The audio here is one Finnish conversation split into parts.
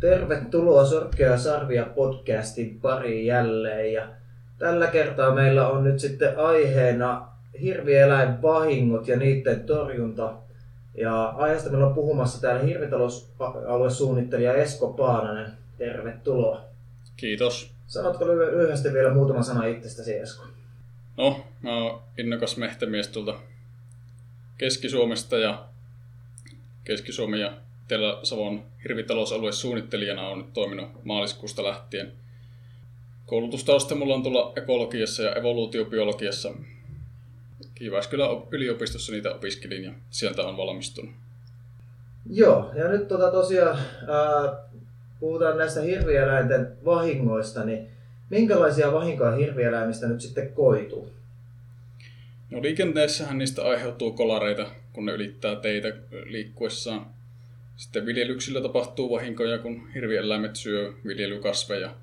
Tervetuloa Sorkea Sarvia podcastin pariin jälleen. Ja tällä kertaa meillä on nyt sitten aiheena hirvieläinvahingot ja niiden torjunta. Ja aiheesta meillä on puhumassa täällä hirvitalousaluesuunnittelija Esko Paananen. Tervetuloa. Kiitos. Sanotko lyhyesti vielä muutama sana itsestäsi Esko? No, mä oon innokas mehtämies tuolta Keski-Suomesta ja Keski-Suomen ja Etelä-Savon hirvitalousalue suunnittelijana on nyt toiminut maaliskuusta lähtien. Koulutustausta mulla on tulla ekologiassa ja evoluutiobiologiassa. Jyväskylän yliopistossa niitä opiskelin ja sieltä on valmistunut. Joo, ja nyt tota tosiaan ää, puhutaan näistä hirvieläinten vahingoista, niin minkälaisia vahinkoja hirvieläimistä nyt sitten koituu? No liikenteessähän niistä aiheutuu kolareita, kun ne ylittää teitä liikkuessaan. Sitten viljelyksillä tapahtuu vahinkoja, kun hirvieläimet syö viljelykasveja,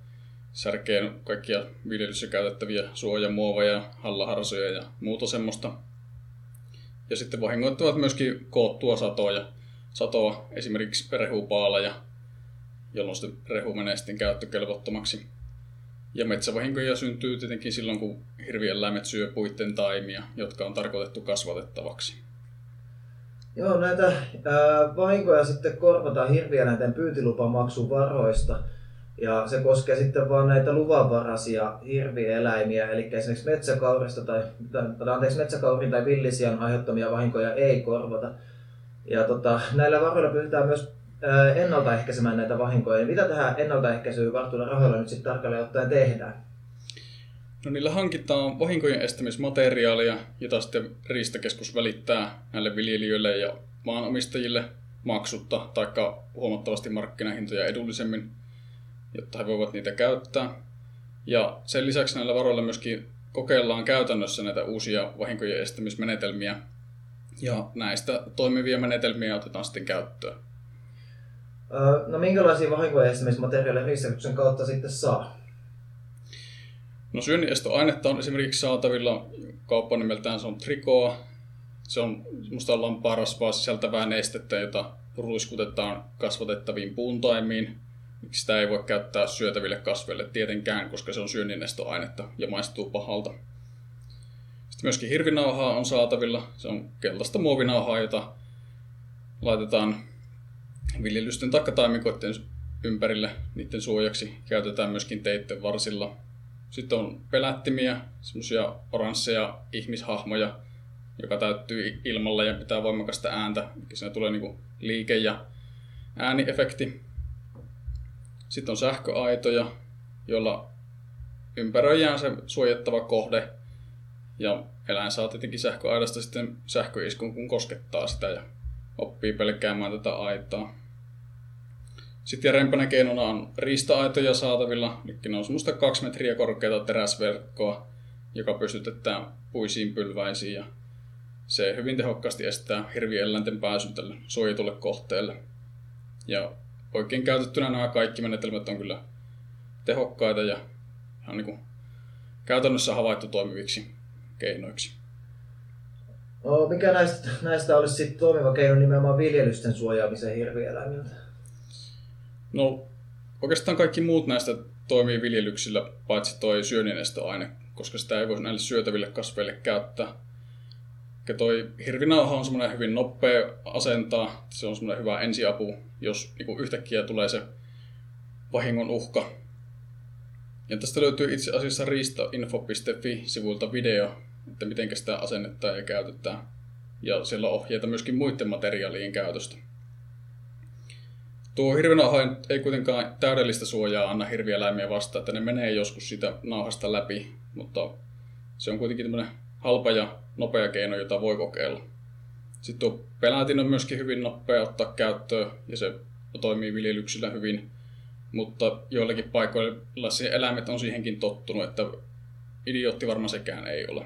särkee kaikkia viljelyssä käytettäviä suojamuoveja, hallaharsoja ja muuta semmoista. Ja sitten vahingoittavat myöskin koottua satoja, satoa, esimerkiksi rehupaaleja, jolloin sitten rehu menee sitten käyttökelvottomaksi. Ja metsävahinkoja syntyy tietenkin silloin, kun hirvieläimet syö puitten taimia, jotka on tarkoitettu kasvatettavaksi. Joo, näitä vahinkoja sitten korvataan hirvieläinten pyyntilupamaksun varoista. Ja se koskee sitten vain näitä luvanvaraisia hirvieläimiä, eli esimerkiksi metsäkaurista tai, tai anteeksi, metsäkaurin tai villisian aiheuttamia vahinkoja ei korvata. Ja tota, näillä varoilla pystytään myös ennaltaehkäisemään näitä vahinkoja. Ja mitä tähän ennaltaehkäisyyn vartuilla rahoilla nyt sitten tarkalleen ottaen tehdään? No niillä hankitaan vahinkojen estämismateriaalia, jota sitten Riistakeskus välittää näille viljelijöille ja maanomistajille maksutta tai huomattavasti markkinahintoja edullisemmin, jotta he voivat niitä käyttää. Ja sen lisäksi näillä varoilla myöskin kokeillaan käytännössä näitä uusia vahinkojen estämismenetelmiä, ja näistä toimivia menetelmiä otetaan sitten käyttöön. No minkälaisia vahinkojen estämismateriaaleja Riistakeskuksen kautta sitten saa? No syönniestoainetta on esimerkiksi saatavilla kauppa nimeltään se on trikoa. Se on semmoista lampaarasvaa sisältävää nestettä, jota ruiskutetaan kasvatettaviin puuntaimiin. Sitä ei voi käyttää syötäville kasveille tietenkään, koska se on syönninestoainetta ja maistuu pahalta. Sitten myöskin hirvinauhaa on saatavilla. Se on keltaista muovinauhaa, jota laitetaan viljelysten takkataimikoiden ympärille niiden suojaksi. Käytetään myöskin teitten varsilla sitten on pelättimiä, semmoisia oransseja ihmishahmoja, joka täyttyy ilmalla ja pitää voimakasta ääntä. Eli siinä tulee niinku liike- ja ääniefekti. Sitten on sähköaitoja, joilla ympäröijään se suojattava kohde. Ja eläin saa tietenkin sähköaidasta sitten sähköiskun, kun koskettaa sitä ja oppii pelkäämään tätä aitaa. Sitten järeempänä keinona on riista-aitoja saatavilla, eli ne on semmoista kaksi metriä korkeata teräsverkkoa, joka pystytetään puisiin pylväisiin ja se hyvin tehokkaasti estää hirvieläinten pääsyn tälle suojatulle kohteelle. Ja oikein käytettynä nämä kaikki menetelmät on kyllä tehokkaita ja ihan niin kuin käytännössä havaittu toimiviksi keinoiksi. No, mikä näistä, näistä olisi sitten toimiva keino nimenomaan viljelysten suojaamiseen hirvieläimiltä? No oikeastaan kaikki muut näistä toimii viljelyksillä, paitsi toi syönninestoaine, koska sitä ei voi näille syötäville kasveille käyttää. Ja toi hirvinauha on semmoinen hyvin nopea asentaa, se on semmoinen hyvä ensiapu, jos niin yhtäkkiä tulee se vahingon uhka. Ja tästä löytyy itse asiassa riistainfo.fi-sivulta video, että miten sitä asennetaan ja käytetään. Ja siellä on ohjeita myöskin muiden materiaalien käytöstä. Tuo hirvinauha ei kuitenkaan täydellistä suojaa anna hirvieläimiä vastaan, että ne menee joskus sitä nauhasta läpi, mutta se on kuitenkin tämmöinen halpa ja nopea keino, jota voi kokeilla. Sitten tuo pelätin on myöskin hyvin nopea ottaa käyttöön ja se toimii viljelyksillä hyvin, mutta joillakin paikoilla eläimet on siihenkin tottunut, että idiootti varmaan sekään ei ole.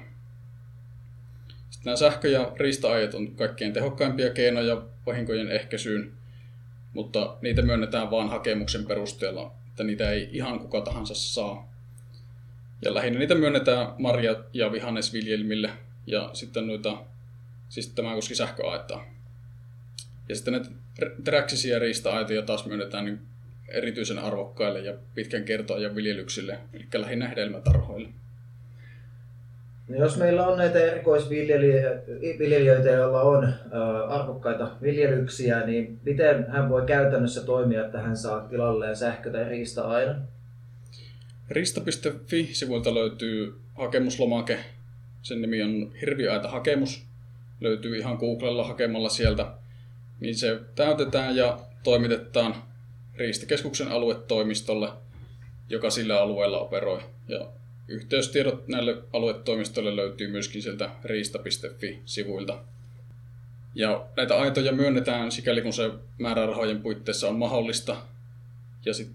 Sitten nämä sähkö- ja riista on kaikkein tehokkaimpia keinoja vahinkojen ehkäisyyn, mutta niitä myönnetään vain hakemuksen perusteella että niitä ei ihan kuka tahansa saa. Ja lähinnä niitä myönnetään marja- ja vihannesviljelmille ja sitten noita, siis tämä koski sähköaitaa. Ja sitten näitä teräksisiä riista-aitoja taas myönnetään niin erityisen arvokkaille ja pitkän kertoajan viljelyksille, eli lähinnä hedelmätarhoille. No jos meillä on näitä erikoisviljelijöitä, joilla on arvokkaita viljelyksiä, niin miten hän voi käytännössä toimia, että hän saa tilalleen sähkö- tai riista-aidan? Rista.fi-sivuilta löytyy hakemuslomake. Sen nimi on Hirviaita hakemus. Löytyy ihan Googlella hakemalla sieltä. Niin se täytetään ja toimitetaan Riistakeskuksen aluetoimistolle, joka sillä alueella operoi. Ja yhteystiedot näille aluetoimistoille löytyy myöskin sieltä riista.fi-sivuilta. Ja näitä aitoja myönnetään sikäli kun se määrärahojen puitteissa on mahdollista. Ja sit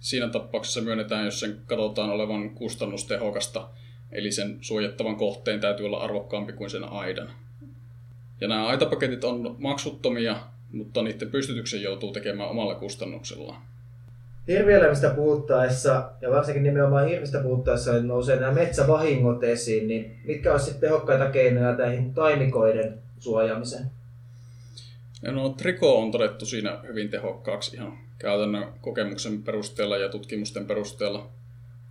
siinä tapauksessa myönnetään, jos sen katsotaan olevan kustannustehokasta, eli sen suojattavan kohteen täytyy olla arvokkaampi kuin sen aidan. Ja nämä aitapaketit on maksuttomia, mutta niiden pystytyksen joutuu tekemään omalla kustannuksellaan. Hirvieläimistä puhuttaessa, ja varsinkin nimenomaan hirvistä puhuttaessa, niin nousee nämä metsävahingot esiin, niin mitkä olisivat tehokkaita keinoja näihin taimikoiden suojaamiseen? Ja no, triko on todettu siinä hyvin tehokkaaksi ihan käytännön kokemuksen perusteella ja tutkimusten perusteella.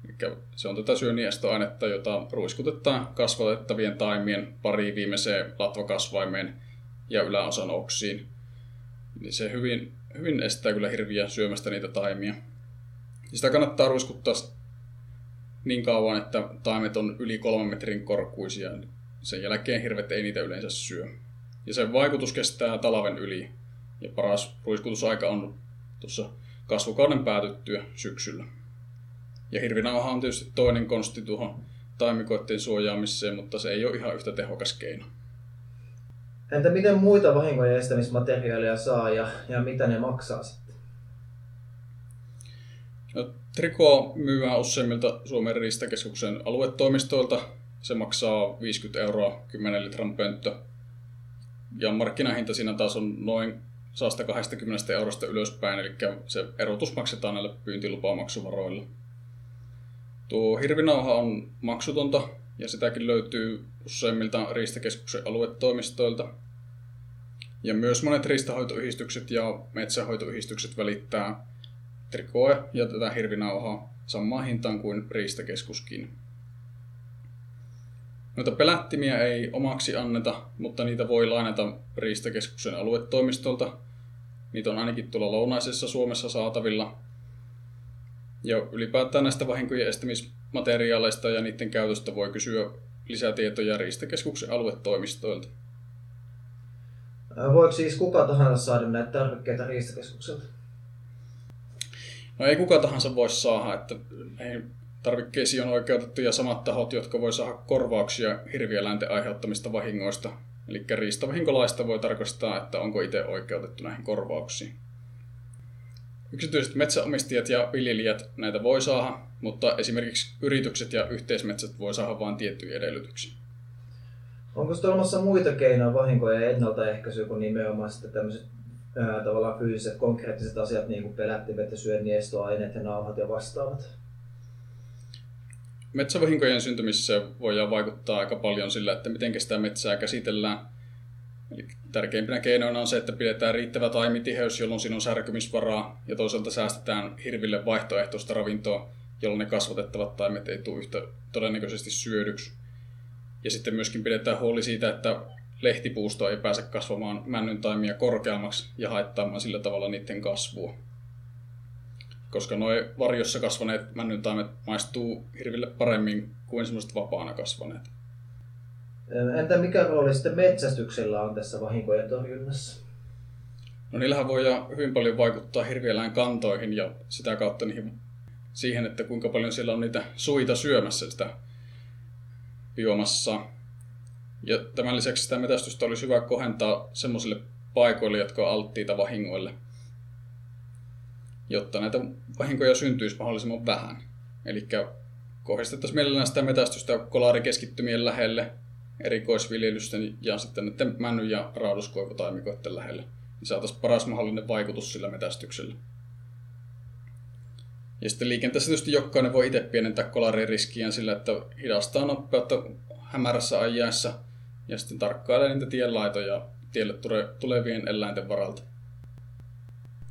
Eli se on tätä syöniestoainetta, jota ruiskutetaan kasvatettavien taimien pari viimeiseen latvakasvaimeen ja yläosan oksiin. Niin se hyvin, hyvin estää kyllä hirviä syömästä niitä taimia. Ja sitä kannattaa ruiskuttaa niin kauan, että taimet on yli kolmen metrin korkuisia. Sen jälkeen hirvet ei niitä yleensä syö. Ja sen vaikutus kestää talven yli. Ja paras ruiskutusaika on tuossa kasvukauden päätyttyä syksyllä. Ja hirvinauha on tietysti toinen konsti tuohon taimikoitteen suojaamiseen, mutta se ei ole ihan yhtä tehokas keino. Entä miten muita vahinkojen estämismateriaaleja saa ja, ja mitä ne maksaa sitten? No, triko myyään useimmilta Suomen riistakeskuksen aluetoimistoilta. Se maksaa 50 euroa 10 litran pönttö. Ja markkinahinta siinä taas on noin 120 eurosta ylöspäin, eli se erotus maksetaan näille pyyntilupamaksuvaroille. Tuo hirvinauha on maksutonta ja sitäkin löytyy useimmilta riistakeskuksen aluetoimistoilta. Ja myös monet riistahoitoyhdistykset ja metsähoitoyhdistykset välittää trikoa ja tätä hirvinauhaa samaan hintaan kuin riistakeskuskin. Noita pelättimiä ei omaksi anneta, mutta niitä voi lainata Riistakeskuksen aluetoimistolta. Niitä on ainakin tuolla lounaisessa Suomessa saatavilla. Ja ylipäätään näistä vahinkojen estämismateriaaleista ja niiden käytöstä voi kysyä lisätietoja Riistakeskuksen aluetoimistoilta. Voiko siis kuka tahansa saada näitä tarvikkeita Riistakeskukselta? No ei kuka tahansa voi saada, että ei Tarvikkeisiin on oikeutettuja samat tahot, jotka voi saada korvauksia hirvieläinten aiheuttamista vahingoista. Eli riistavahinkolaista voi tarkastaa, että onko itse oikeutettu näihin korvauksiin. Yksityiset metsäomistajat ja viljelijät näitä voi saada, mutta esimerkiksi yritykset ja yhteismetsät voi saada vain tiettyjä edellytyksiä. Onko sitten olemassa muita keinoja vahinkoja ennaltaehkäisyä kuin nimenomaan sitten tämmöiset ää, tavallaan fyysiset konkreettiset asiat niin kuin pelättimet ja syönniestoaineet ja nauhat ja vastaavat? metsävahinkojen syntymisessä voidaan vaikuttaa aika paljon sillä, että miten sitä metsää käsitellään. Eli tärkeimpänä keinoina on se, että pidetään riittävä taimitiheys, jolloin siinä on särkymisvaraa, ja toisaalta säästetään hirville vaihtoehtoista ravintoa, jolloin ne kasvatettavat taimet ei tule yhtä todennäköisesti syödyksi. Ja sitten myöskin pidetään huoli siitä, että lehtipuusto ei pääse kasvamaan männyn taimia korkeammaksi ja haittaamaan sillä tavalla niiden kasvua koska nuo varjossa kasvaneet männyntaimet maistuu hirville paremmin kuin semmoiset vapaana kasvaneet. Entä mikä rooli sitten metsästyksellä on tässä vahinkojen torjunnassa? No niillähän voi hyvin paljon vaikuttaa hirvieläin kantoihin ja sitä kautta niihin, siihen, että kuinka paljon siellä on niitä suita syömässä sitä biomassa. Ja tämän lisäksi sitä metästystä olisi hyvä kohentaa semmoisille paikoille, jotka on alttiita vahingoille – jotta näitä vahinkoja syntyisi mahdollisimman vähän. Eli kohdistettaisiin mielellään sitä metästystä kolarikeskittymien lähelle, erikoisviljelysten ja sitten näiden männy- ja rauduskoivotaimikoiden lähelle. Niin saataisiin paras mahdollinen vaikutus sillä metästyksellä. Ja sitten liikenteessä tietysti jokainen voi itse pienentää kolaririskiään sillä, että hidastaa nopeutta hämärässä ajaessa ja sitten tarkkailee niitä tienlaitoja tielle tulevien eläinten varalta.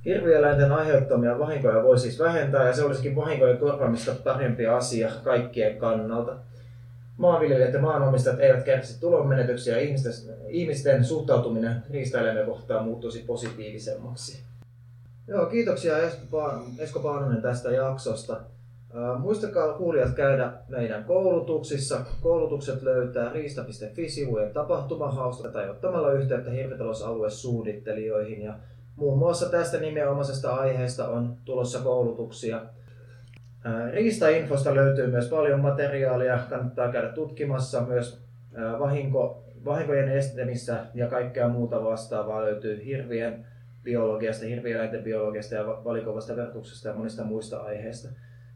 Hirvieläinten aiheuttamia vahinkoja voi siis vähentää ja se olisikin vahinkojen korvaamista parempi asia kaikkien kannalta. Maanviljelijät ja maanomistajat eivät kärsi tulonmenetyksiä ja ihmisten, ihmisten suhtautuminen riistaeläimiä kohtaan muuttuisi positiivisemmaksi. Joo, kiitoksia Esko Paanonen tästä jaksosta. Muistakaa kuulijat käydä meidän koulutuksissa. Koulutukset löytää riista.fi-sivujen tapahtumahausta tai ottamalla yhteyttä hirvitalousaluesuunnittelijoihin. Ja muun muassa tästä nimenomaisesta aiheesta on tulossa koulutuksia. Riista-infosta löytyy myös paljon materiaalia, kannattaa käydä tutkimassa myös vahinko, vahinkojen estämistä ja kaikkea muuta vastaavaa löytyy hirvien biologiasta, hirvieläinten biologiasta ja valikoivasta vertuksesta ja monista muista aiheista.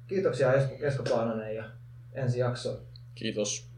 Kiitoksia Esko Paananen ja ensi jaksoon. Kiitos.